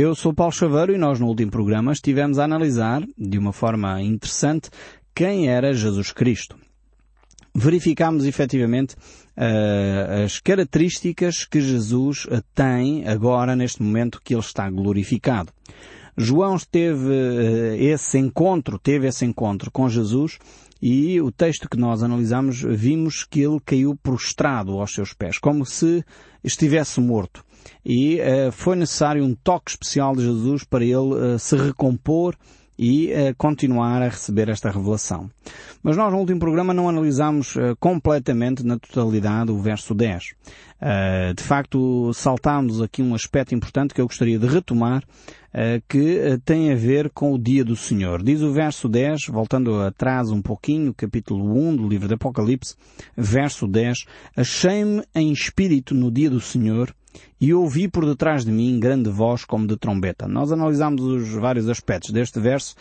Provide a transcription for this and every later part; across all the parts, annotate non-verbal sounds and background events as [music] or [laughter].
Eu sou Paulo Chaveiro e nós no último programa estivemos a analisar, de uma forma interessante, quem era Jesus Cristo. Verificámos efetivamente uh, as características que Jesus tem agora neste momento que ele está glorificado. João teve uh, esse encontro, teve esse encontro com Jesus e o texto que nós analisamos vimos que ele caiu prostrado aos seus pés, como se estivesse morto. E uh, foi necessário um toque especial de Jesus para ele uh, se recompor e uh, continuar a receber esta revelação. Mas nós no último programa não analisámos completamente na totalidade o verso 10. Uh, de facto, saltámos aqui um aspecto importante que eu gostaria de retomar, que tem a ver com o dia do Senhor. Diz o verso 10, voltando atrás um pouquinho, capítulo 1 do livro do Apocalipse, verso 10, Achei-me em espírito no dia do Senhor, e ouvi por detrás de mim grande voz como de trombeta. Nós analisámos os vários aspectos deste verso,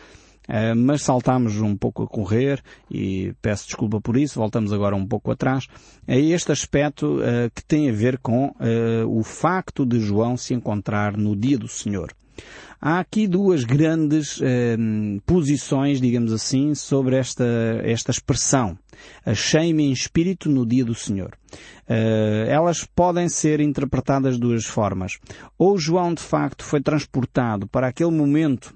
eh, mas saltámos um pouco a correr e peço desculpa por isso, voltamos agora um pouco atrás, é este aspecto eh, que tem a ver com eh, o facto de João se encontrar no dia do Senhor. Há aqui duas grandes posições, digamos assim, sobre esta, esta expressão. Achei-me em espírito no dia do Senhor. Uh, elas podem ser interpretadas de duas formas. Ou João de facto foi transportado para aquele momento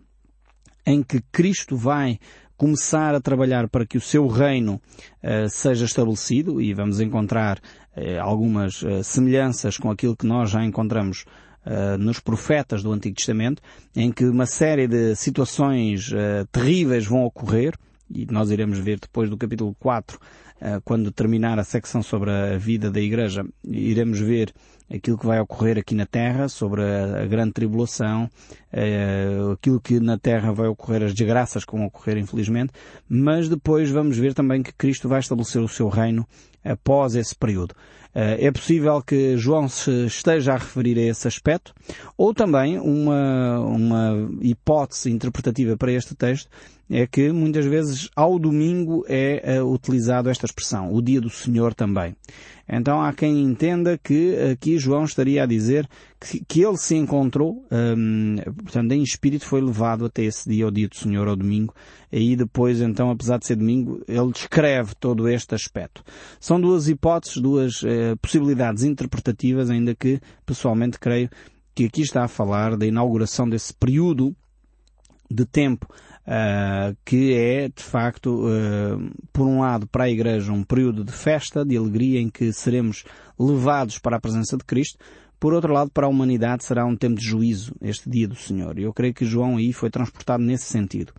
em que Cristo vai começar a trabalhar para que o seu reino uh, seja estabelecido e vamos encontrar uh, algumas semelhanças com aquilo que nós já encontramos Uh, nos profetas do Antigo Testamento, em que uma série de situações uh, terríveis vão ocorrer, e nós iremos ver depois do capítulo 4 eh, quando terminar a secção sobre a vida da Igreja, iremos ver aquilo que vai ocorrer aqui na Terra, sobre a, grande tribulação, uh, aquilo que na Terra vai ocorrer, as desgraças que vão ocorrer, infelizmente, mas depois vamos ver também que Cristo vai estabelecer o seu reino após esse período. Uh, é possível que João se esteja a referir a esse aspecto, ou também uma, uma hipótese interpretativa para este texto é que muitas vezes ao domingo é uh, utilizado esta expressão, o dia do Senhor também. Então há quem entenda que aqui João estaria a dizer que, que ele se encontrou, um, portanto, em espírito foi levado até esse dia, o dia do Senhor, ao domingo, e depois, então, apesar de ser domingo, ele descreve todo este aspecto. São duas hipóteses, duas uh, possibilidades interpretativas, ainda que, pessoalmente, creio que aqui está a falar da inauguração desse período de tempo uh, que é, de facto, uh, por um lado, para a Igreja um período de festa, de alegria, em que seremos levados para a presença de Cristo, por outro lado, para a humanidade será um tempo de juízo, este dia do Senhor. Eu creio que João aí foi transportado nesse sentido.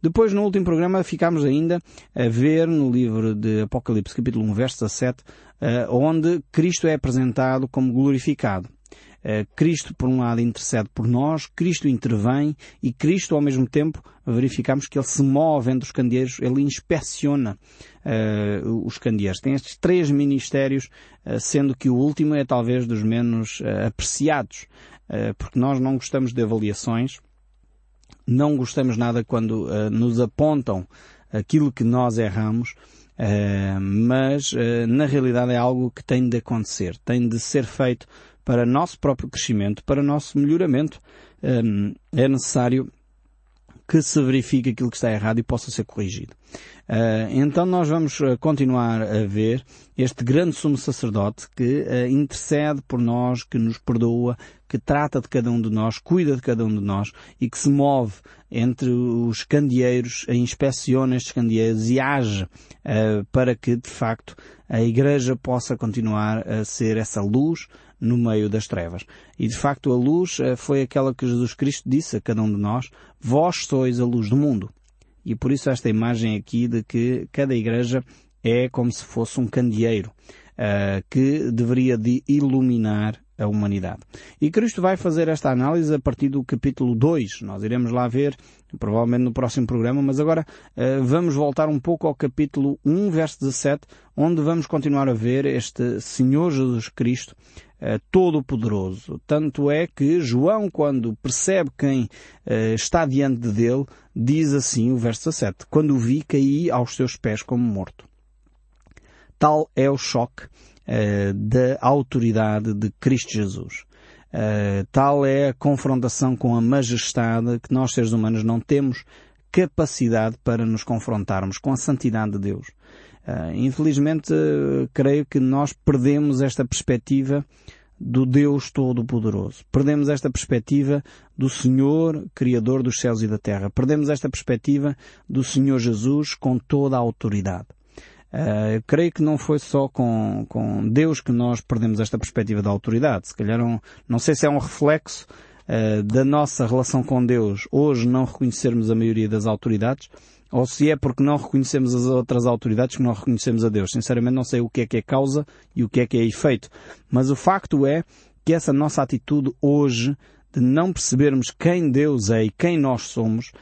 Depois, no último programa, ficámos ainda a ver no livro de Apocalipse, capítulo 1, verso 17, uh, onde Cristo é apresentado como glorificado. Eh, Cristo, por um lado, intercede por nós, Cristo intervém e Cristo, ao mesmo tempo, verificamos que Ele se move entre os candeeiros, Ele inspeciona uh, os candeeiros. Tem estes três ministérios, uh, sendo que o último é talvez dos menos uh, apreciados, porque nós não gostamos de avaliações, não gostamos nada quando nos apontam aquilo que nós erramos, mas na realidade é algo que tem de acontecer, tem de ser feito para nosso próprio crescimento, para nosso melhoramento, hum, é necessário que se verifique aquilo que está errado e possa ser corrigido. Uh, então nós vamos uh, continuar a ver este grande sumo sacerdote que uh, intercede por nós, que nos perdoa, que trata de cada um de nós, cuida de cada um de nós e que se move entre os candeeiros, inspeciona estes candeeiros e age para que de facto a Igreja possa continuar a ser essa luz no meio das trevas. E de facto a luz eh, foi aquela que Jesus Cristo disse a cada um de nós, vós sois a luz do mundo. E por isso esta imagem aqui de que cada igreja é como se fosse um candeeiro uh, que deveria de iluminar a humanidade. E Cristo vai fazer esta análise a partir do capítulo 2. Nós iremos lá ver, provavelmente no próximo programa, mas agora uh, vamos voltar um pouco ao capítulo 1, verso 17, onde vamos continuar a ver este Senhor Jesus Cristo uh, todo-poderoso. Tanto é que João, quando percebe quem uh, está diante dele, diz assim o verso 17, quando o vi, caí aos seus pés como morto. Tal é o choque da autoridade de Cristo Jesus. Uh, tal é a confrontação com a majestade que nós seres humanos não temos capacidade para nos confrontarmos com a santidade de Deus. Uh, infelizmente, creio que nós perdemos esta perspectiva do Deus Todo-Poderoso. Perdemos esta perspectiva do Senhor, Criador dos céus e da terra. Perdemos esta perspectiva do Senhor Jesus com toda a autoridade. Uh, creio que não foi só com, com Deus que nós perdemos esta perspectiva da autoridade. Se calhar, um, não sei se é um reflexo uh, da nossa relação com Deus hoje não reconhecermos a maioria das autoridades, ou se é porque não reconhecemos as outras autoridades que não reconhecemos a Deus. Sinceramente não sei o que é que é causa e o que é que é efeito. Mas o facto é que essa nossa atitude hoje de não percebermos quem Deus é e quem nós somos,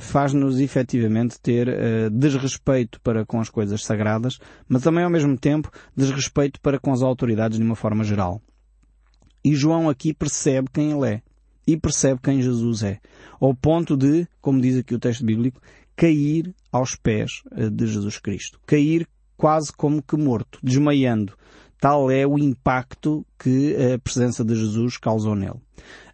faz-nos efetivamente ter uh, desrespeito para com as coisas sagradas, mas também ao mesmo tempo desrespeito para com as autoridades de uma forma geral. E João aqui percebe quem ele é e percebe quem Jesus é. Ao ponto de, como diz aqui o texto bíblico, cair aos pés eh, de Jesus Cristo. Cair quase como que morto, desmaiando. Tal é o impacto que a presença de Jesus causou nele.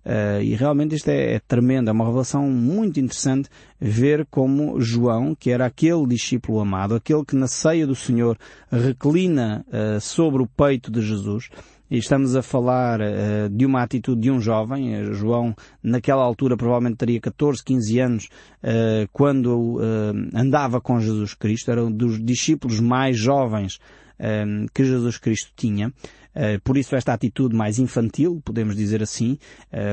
Uh, e realmente isto é, é, tremendo, é uma revelação muito interessante ver como João, que era aquele discípulo amado, aquele que na ceia do Senhor reclina uh, sobre o peito de Jesus, e estamos a falar uh, de uma atitude de um jovem, João naquela altura provavelmente teria 14, 15 anos, quando andava com Jesus Cristo, era um dos discípulos mais jovens que Jesus Cristo tinha. por isso esta atitude mais infantil, podemos dizer assim,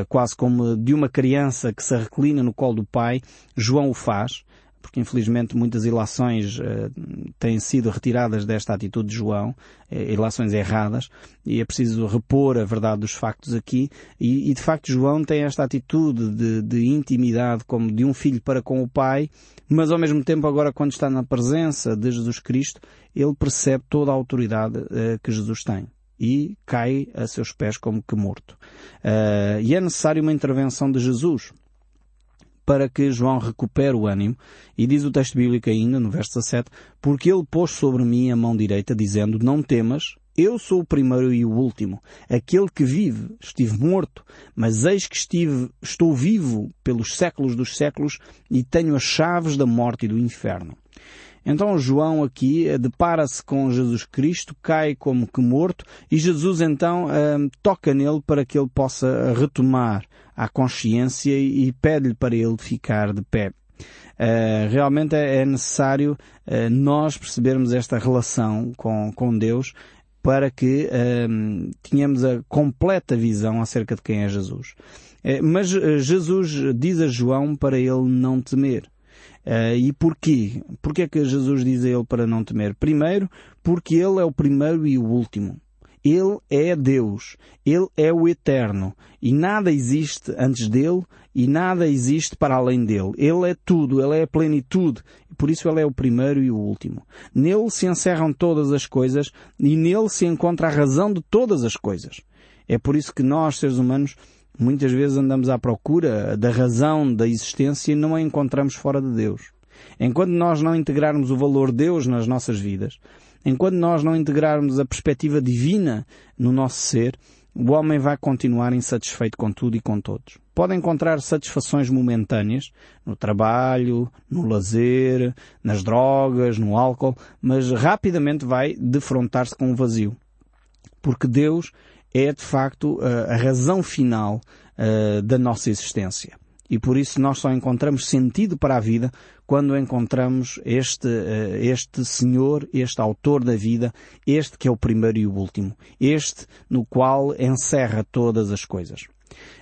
quase como de uma criança que se reclina no colo do pai, João o faz porque infelizmente muitas ilações uh, têm sido retiradas desta atitude de João, uh, ilações erradas, e é preciso repor a verdade dos factos aqui, e, e de facto João tem esta atitude de, de, intimidade como de um filho para com o pai, mas ao mesmo tempo agora quando está na presença de Jesus Cristo, ele percebe toda a autoridade uh, que Jesus tem e cai a seus pés como que morto. Uh, e é necessário uma intervenção de Jesus para que João recupere o ânimo. E diz o texto bíblico ainda, no verso 17, porque ele pôs sobre mim a mão direita, dizendo, não temas, eu sou o primeiro e o último, aquele que vive. Estive morto, mas eis que estive, estou vivo pelos séculos dos séculos e tenho as chaves da morte e do inferno. Então João aqui eh, depara-se com Jesus Cristo, cai como que morto, e Jesus então uh, toca nele para que ele possa retomar a consciência e pede-lhe para ele ficar de pé. Uh, realmente é, é necessário uh, nós percebermos esta relação com, com Deus para que uh, tenhamos a completa visão acerca de quem é Jesus. mas Jesus diz a João para ele não temer. Uh, e porquê? Porquê é que Jesus diz a ele para não temer? Primeiro, porque ele é o primeiro e o último. Ele é Deus. Ele é o eterno. E nada existe antes dele e nada existe para além dele. Ele é tudo. Ele é a plenitude. Por isso ele é o primeiro e o último. Nele se encerram todas as coisas e nele se encontra a razão de todas as coisas. É por isso que nós, seres humanos, Muitas vezes andamos à procura da razão da existência e não a encontramos fora de Deus. Enquanto nós não integrarmos o valor de Deus nas nossas vidas, enquanto nós não integrarmos a perspectiva divina no nosso ser, o homem vai continuar insatisfeito com tudo e com todos. Pode encontrar satisfações momentâneas no trabalho, no lazer, nas drogas, no álcool, mas rapidamente vai defrontar-se com o vazio. Porque Deus é de facto a razão final uh, da nossa existência. E por isso nós só encontramos sentido para a vida quando encontramos este, uh, este Senhor, este autor da vida, este que é o primeiro e o último, este no qual encerra todas as coisas.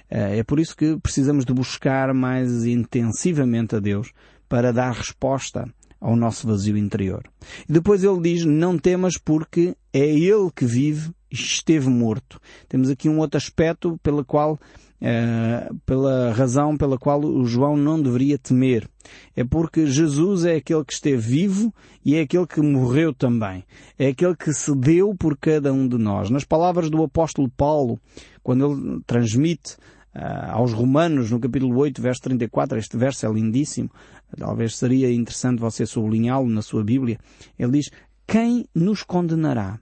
É por isso que precisamos de buscar mais intensivamente a Deus para dar resposta ao nosso vazio interior. E depois ele diz, não temas porque é Ele que vive esteve morto. Temos aqui um outro aspecto pela qual, uh, pela razão pela qual o João não deveria temer. É porque Jesus é aquele que esteve vivo e é aquele que morreu também. É aquele que se deu por cada um de nós. Nas palavras do apóstolo Paulo, quando ele transmite uh, aos Romanos, no capítulo 8, verso 34, este verso é lindíssimo, talvez seria interessante você sublinhá-lo na sua Bíblia, ele diz, quem nos condenará?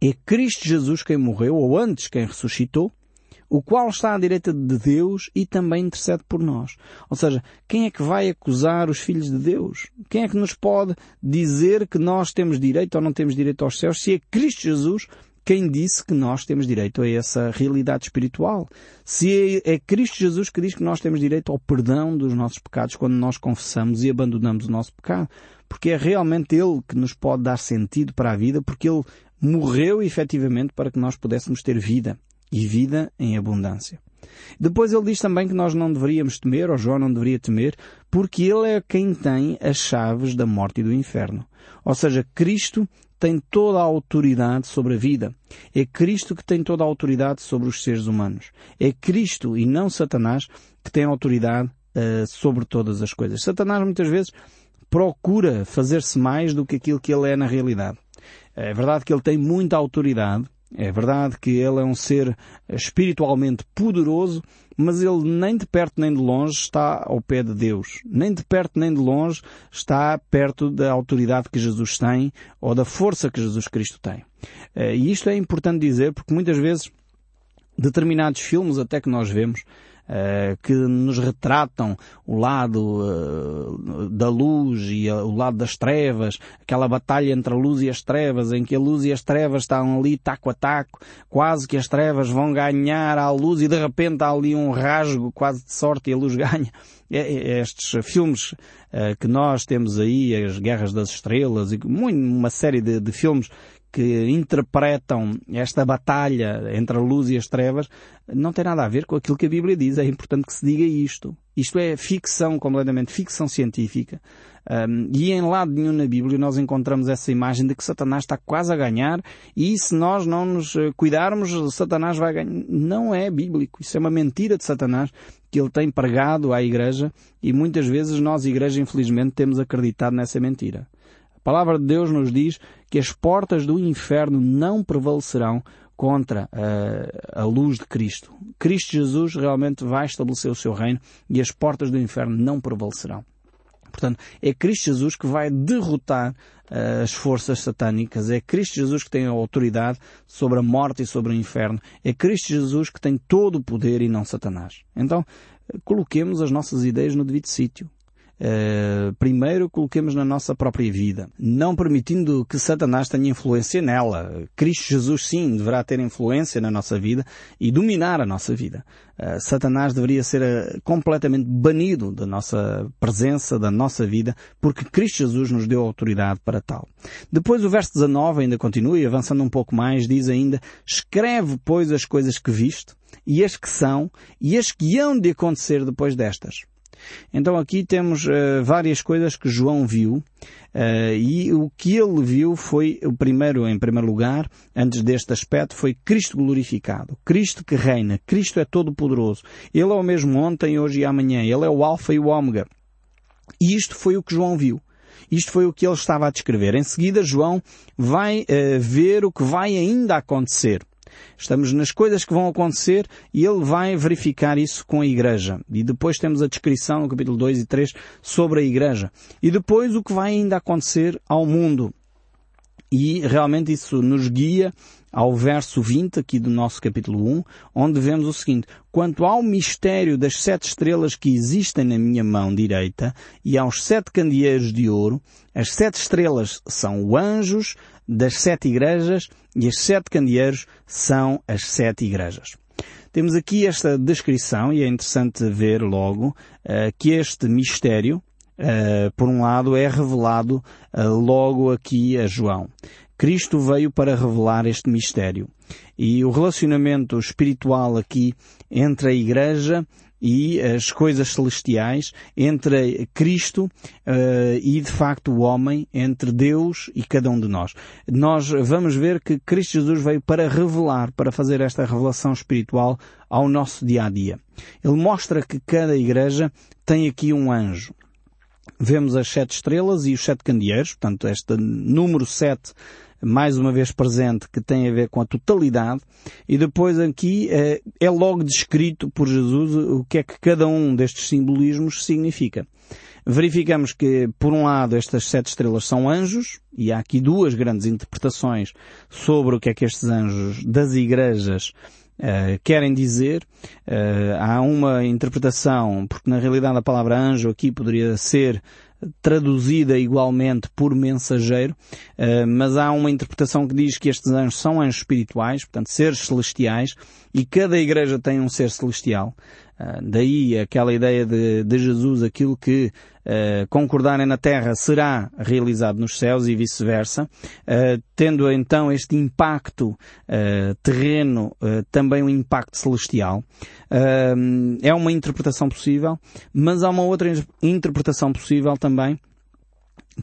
É Cristo Jesus quem morreu, ou antes quem ressuscitou, o qual está à direita de Deus e também intercede por nós. Ou seja, quem é que vai acusar os filhos de Deus? Quem é que nos pode dizer que nós temos direito ou não temos direito aos céus se é Cristo Jesus quem disse que nós temos direito a essa realidade espiritual? Se é, é Cristo Jesus que diz que nós temos direito ao perdão dos nossos pecados quando nós confessamos e abandonamos o nosso pecado? Porque é realmente Ele que nos pode dar sentido para a vida, porque Ele morreu efetivamente para que nós pudéssemos ter vida e vida em abundância. Depois ele diz também que nós não deveríamos temer, ou João não deveria temer, porque ele é quem tem as chaves da morte e do inferno. Ou seja, Cristo tem toda a autoridade sobre a vida. É Cristo que tem toda a autoridade sobre os seres humanos. É Cristo e não Satanás que tem autoridade uh, sobre todas as coisas. Satanás muitas vezes procura fazer-se mais do que aquilo que ele é na realidade. É verdade que ele tem muita autoridade, é verdade que ele é um ser espiritualmente poderoso, mas ele nem de perto nem de longe está ao pé de Deus. Nem de perto nem de longe está perto da autoridade que Jesus tem ou da força que Jesus Cristo tem. Eh, e isto é importante dizer porque muitas vezes determinados filmes até que nós vemos que nos retratam o lado uh, da luz e o lado das trevas, aquela batalha entre a luz e as trevas, em que a luz e as trevas estão ali taco a taco, quase que as trevas vão ganhar à luz e de repente há ali um rasgo quase de sorte e a luz [laughs] ganha. É, é, estes filmes que nós temos aí, as Guerras das Estrelas e uma série de, de filmes que interpretam esta batalha entre a luz e as trevas não tem nada a ver com aquilo que a Bíblia diz. É importante que se diga isto. Isto é ficção, completamente ficção científica. Um, e em lado nenhum na Bíblia nós encontramos essa imagem de que Satanás está quase a ganhar e se nós não nos eh, cuidarmos, Satanás vai ganhar. Não é bíblico. Isso é uma mentira de Satanás que ele tem pregado à Igreja e muitas vezes nós, Igreja, infelizmente, temos acreditado nessa mentira. Palavra de Deus nos diz que as portas do inferno não prevalecerão contra a, eh, a, luz de Cristo. Cristo Jesus realmente vai estabelecer o seu reino e as portas do inferno não prevalecerão. Portanto, é Cristo Jesus que vai derrotar uh, as forças satânicas. É Cristo Jesus que tem a autoridade sobre a morte e sobre o inferno. É Cristo Jesus que tem todo o poder e não Satanás. Então, coloquemos as nossas ideias no devido sítio. Uh, primeiro coloquemos na nossa própria vida, não permitindo que Satanás tenha influência nela. Cristo Jesus sim deverá ter influência na nossa vida e dominar a nossa vida. Uh, Satanás deveria ser uh, completamente banido da nossa presença, da nossa vida, porque Cristo Jesus nos deu autoridade para tal. Depois o verso 19 ainda continua e avançando um pouco mais diz ainda, escreve pois as coisas que viste e as que são e as que hão de acontecer depois destas. Então aqui temos uh, várias coisas que João viu uh, e o que ele viu foi o primeiro, em primeiro lugar, antes deste aspecto, foi Cristo glorificado. Cristo que reina. Cristo é todo poderoso. Ele é o mesmo ontem, hoje e amanhã. Ele é o alfa e o ômega. E isto foi o que João viu. Isto foi o que ele estava a descrever. Em seguida, João vai uh, ver o que vai ainda acontecer. Estamos nas coisas que vão acontecer e ele vai verificar isso com a igreja. E depois temos a descrição no capítulo 2 e 3 sobre a igreja. E depois o que vai ainda acontecer ao mundo. E realmente isso nos guia ao verso 20 aqui do nosso capítulo 1, onde vemos o seguinte, quanto ao mistério das sete estrelas que existem na minha mão direita e aos sete candeeiros de ouro, as sete estrelas são anjos das sete igrejas e os sete candeeiros são as sete igrejas. Temos aqui esta descrição e é interessante ver logo uh, que este mistério, uh, por um lado, é revelado uh, logo aqui a João. Cristo veio para revelar este mistério. E o relacionamento espiritual aqui entre a Igreja e as coisas celestiais entre Cristo uh, e de facto o homem, entre Deus e cada um de nós. Nós vamos ver que Cristo Jesus veio para revelar, para fazer esta revelação espiritual ao nosso dia a dia. Ele mostra que cada igreja tem aqui um anjo. Vemos as sete estrelas e os sete candeeiros, portanto este número sete mais uma vez presente, que tem a ver com a totalidade, e depois aqui é, é logo descrito por Jesus o que é que cada um destes simbolismos significa. Verificamos que, por um lado, estas sete estrelas são anjos, e há aqui duas grandes interpretações sobre o que é que estes anjos das igrejas uh, querem dizer. Uh, há uma interpretação, porque na realidade a palavra anjo aqui poderia ser traduzida igualmente por mensageiro, mas há uma interpretação que diz que estes anjos são anjos espirituais, portanto seres celestiais, e cada igreja tem um ser celestial. Ah, daí aquela ideia de, de Jesus, aquilo que uh, concordarem na terra será realizado nos céus e vice-versa, uh, tendo então este impacto terreno, também um impacto celestial. é uma interpretação possível, mas há uma outra interpretação possível também,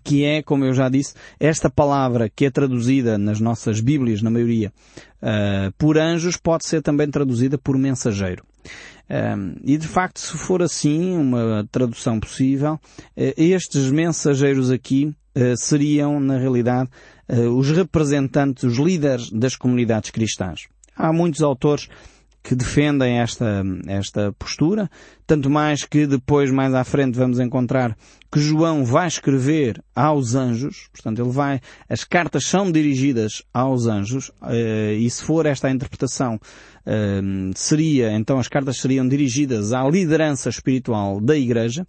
que é, como eu já disse, esta palavra que é traduzida nas nossas Bíblias, na maioria, uh, por anjos, pode ser também traduzida por mensageiro. E de facto, se for assim, uma tradução possível, uh, estes mensageiros aqui uh, seriam, na realidade, uh, os representantes, os líderes das comunidades cristãs. Há muitos autores que defendem esta, esta postura, tanto mais que depois, mais à frente, vamos encontrar que João vai escrever aos anjos, portanto, ele vai, as cartas são dirigidas aos anjos, e se for esta a interpretação, seria, então as cartas seriam dirigidas à liderança espiritual da Igreja,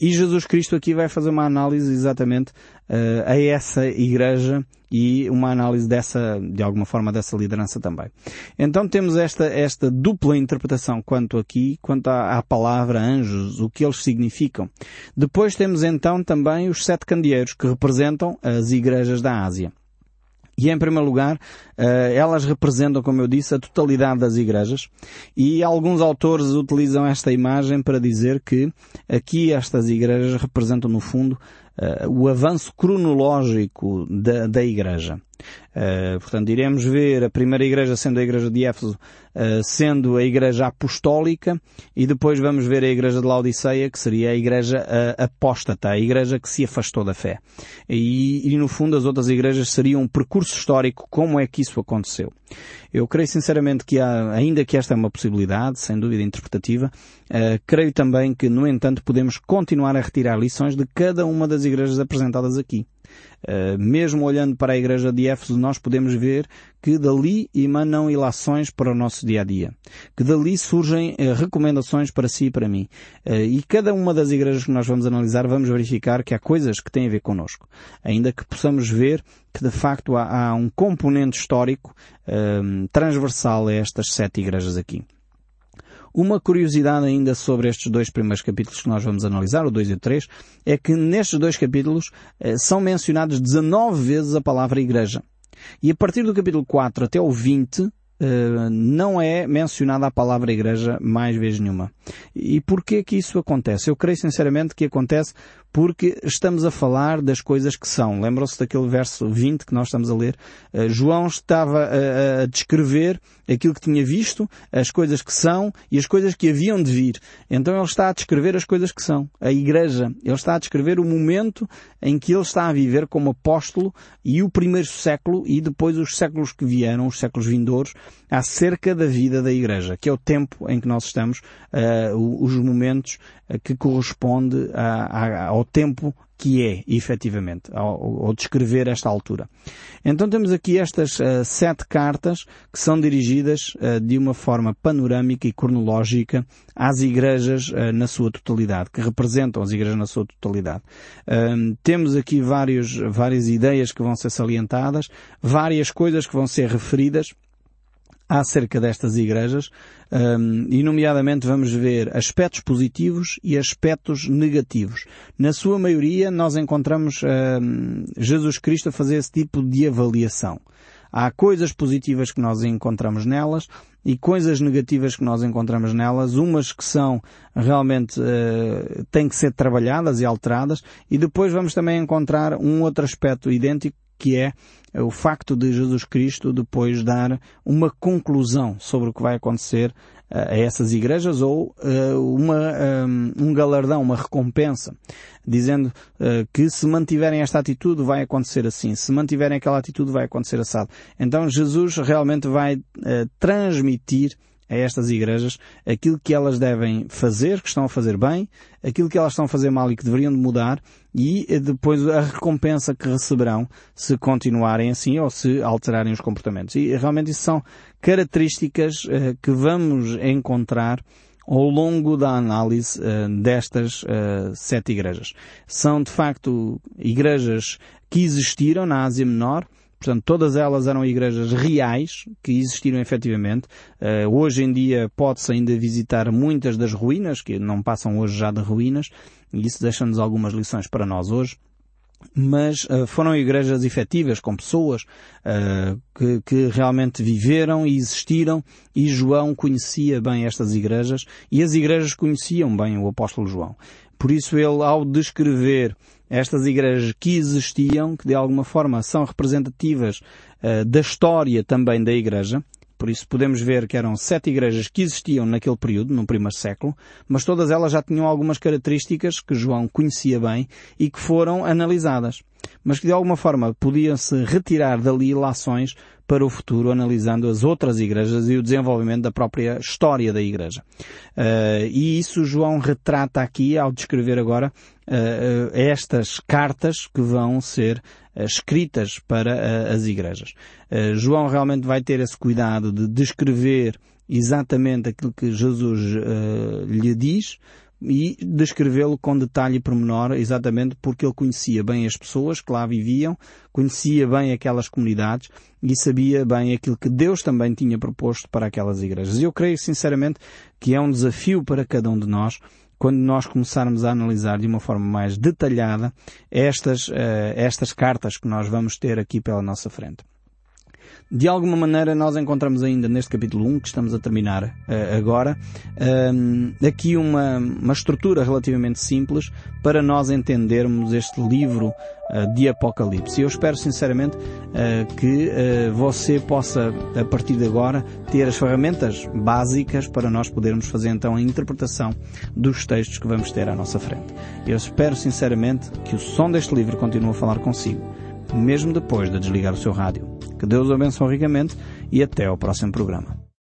e Jesus Cristo aqui vai fazer uma análise exatamente uh, a essa Igreja e uma análise dessa, de alguma forma, dessa liderança também. Então temos esta, esta dupla interpretação quanto aqui, quanto à, à palavra anjos, o que eles significam. Depois temos então também os sete candeeiros que representam as igrejas da Ásia. E em primeiro lugar, eh, elas representam, como eu disse, a totalidade das igrejas e alguns autores utilizam esta imagem para dizer que aqui estas igrejas representam no fundo uh, o avanço cronológico da, da Igreja. Uh, portanto, iremos ver a primeira igreja sendo a igreja de Éfeso, uh, sendo a igreja apostólica, e depois vamos ver a igreja de Laodiceia, que seria a igreja uh, apóstata, a igreja que se afastou da fé. E, e, no fundo, as outras igrejas seriam um percurso histórico, como é que isso aconteceu. Eu creio sinceramente que há, ainda que esta é uma possibilidade, sem dúvida interpretativa, creio também que, no entanto, podemos continuar a retirar lições de cada uma das igrejas apresentadas aqui. Uh, mesmo olhando para a igreja de Éfeso, nós podemos ver que dali emanam ilações para o nosso dia a dia. Que dali surgem uh, recomendações para si e para mim. Uh, e cada uma das igrejas que nós vamos analisar, vamos verificar que há coisas que têm a ver connosco. Ainda que possamos ver que de facto há um componente histórico transversal a estas sete igrejas aqui. Uma curiosidade ainda sobre estes dois primeiros capítulos que nós vamos analisar, o 2 e o 3, é que nestes dois capítulos eh, são mencionados 19 vezes a palavra igreja. E a partir do capítulo 4 até o 20, Uh, não é mencionada a palavra igreja mais vez nenhuma. E porquê que isso acontece? Eu creio sinceramente que acontece porque estamos a falar das coisas que são. Lembram-se daquele verso 20 que nós estamos a ler? Uh, João estava a, a, descrever aquilo que tinha visto, as coisas que são e as coisas que haviam de vir. Então ele está a descrever as coisas que são. A igreja. Ele está a descrever o momento em que ele está a viver como apóstolo e o primeiro século e depois os séculos que vieram, os séculos vindouros, acerca da vida da igreja, que é o tempo em que nós estamos, uh, os momentos que corresponde a, a, ao tempo que é, efetivamente, ao, ao, descrever esta altura. Então temos aqui estas uh, sete cartas que são dirigidas uh, de uma forma panorâmica e cronológica às igrejas uh, na sua totalidade, que representam as igrejas na sua totalidade. temos aqui vários, várias ideias que vão ser salientadas, várias coisas que vão ser referidas, acerca destas igrejas, um, e nomeadamente vamos ver aspectos positivos e aspectos negativos. Na sua maioria nós encontramos um, Jesus Cristo a fazer esse tipo de avaliação. Há coisas positivas que nós encontramos nelas e coisas negativas que nós encontramos nelas, umas que são realmente uh, têm que ser trabalhadas e alteradas, e depois vamos também encontrar um outro aspecto idêntico que é o facto de Jesus Cristo depois dar uma conclusão sobre o que vai acontecer eh, a essas igrejas ou uh, uma, um, ehm, um, galardão, uma recompensa, dizendo que se mantiverem esta atitude vai acontecer assim, se mantiverem aquela atitude vai acontecer assado. Então Jesus realmente vai transmitir a estas igrejas aquilo que elas devem fazer, que estão a fazer bem, aquilo que elas estão a fazer mal e que deveriam de mudar e eh, depois a recompensa que receberão se continuarem assim ou se alterarem os comportamentos. E realmente isso são características uh, que vamos encontrar ao longo da análise uh, destas uh, sete igrejas. São de facto igrejas que existiram na Ásia Menor, Portanto, todas elas eram igrejas reais, que existiram efetivamente. Uh, hoje em dia pode-se ainda visitar muitas das ruínas, que não passam hoje já de ruínas, e isso deixa-nos algumas lições para nós hoje mas uh, foram igrejas efetivas, com pessoas uh, que, que, realmente viveram e existiram, e João conhecia bem estas igrejas, e as igrejas conheciam bem o apóstolo João. Por isso ele, ao descrever estas igrejas que existiam, que de alguma forma são representativas uh, da história também da igreja, por isso podemos ver que eram sete igrejas que existiam naquele período, no primeiro século, mas todas elas já tinham algumas características que João conhecia bem e que foram analisadas. Mas que de alguma forma podiam-se retirar dali lações para o futuro, analisando as outras igrejas e o desenvolvimento da própria história da igreja. Uh, e isso João retrata aqui ao descrever agora uh, estas cartas que vão ser escritas para as igrejas. João realmente vai ter esse cuidado de descrever exatamente aquilo que Jesus lhe diz, e descrevê-lo com detalhe e pormenor, exatamente porque ele conhecia bem as pessoas que lá viviam, conhecia bem aquelas comunidades e sabia bem aquilo que Deus também tinha proposto para aquelas igrejas. E eu creio sinceramente que é um desafio para cada um de nós quando nós começarmos a analisar de uma forma mais detalhada estas, uh, estas cartas que nós vamos ter aqui pela nossa frente. De alguma maneira nós encontramos ainda neste capítulo 1, que estamos a terminar uh, agora, uh, aqui uma, uma estrutura relativamente simples para nós entendermos este livro uh, de Apocalipse. Eu espero sinceramente que você possa, a partir de agora, ter as ferramentas básicas para nós podermos fazer então a interpretação dos textos que vamos ter à nossa frente. Eu espero sinceramente que o som deste livro continue a falar consigo, mesmo depois de desligar o seu rádio. Que Deus o abençoe ricamente e até ao próximo programa.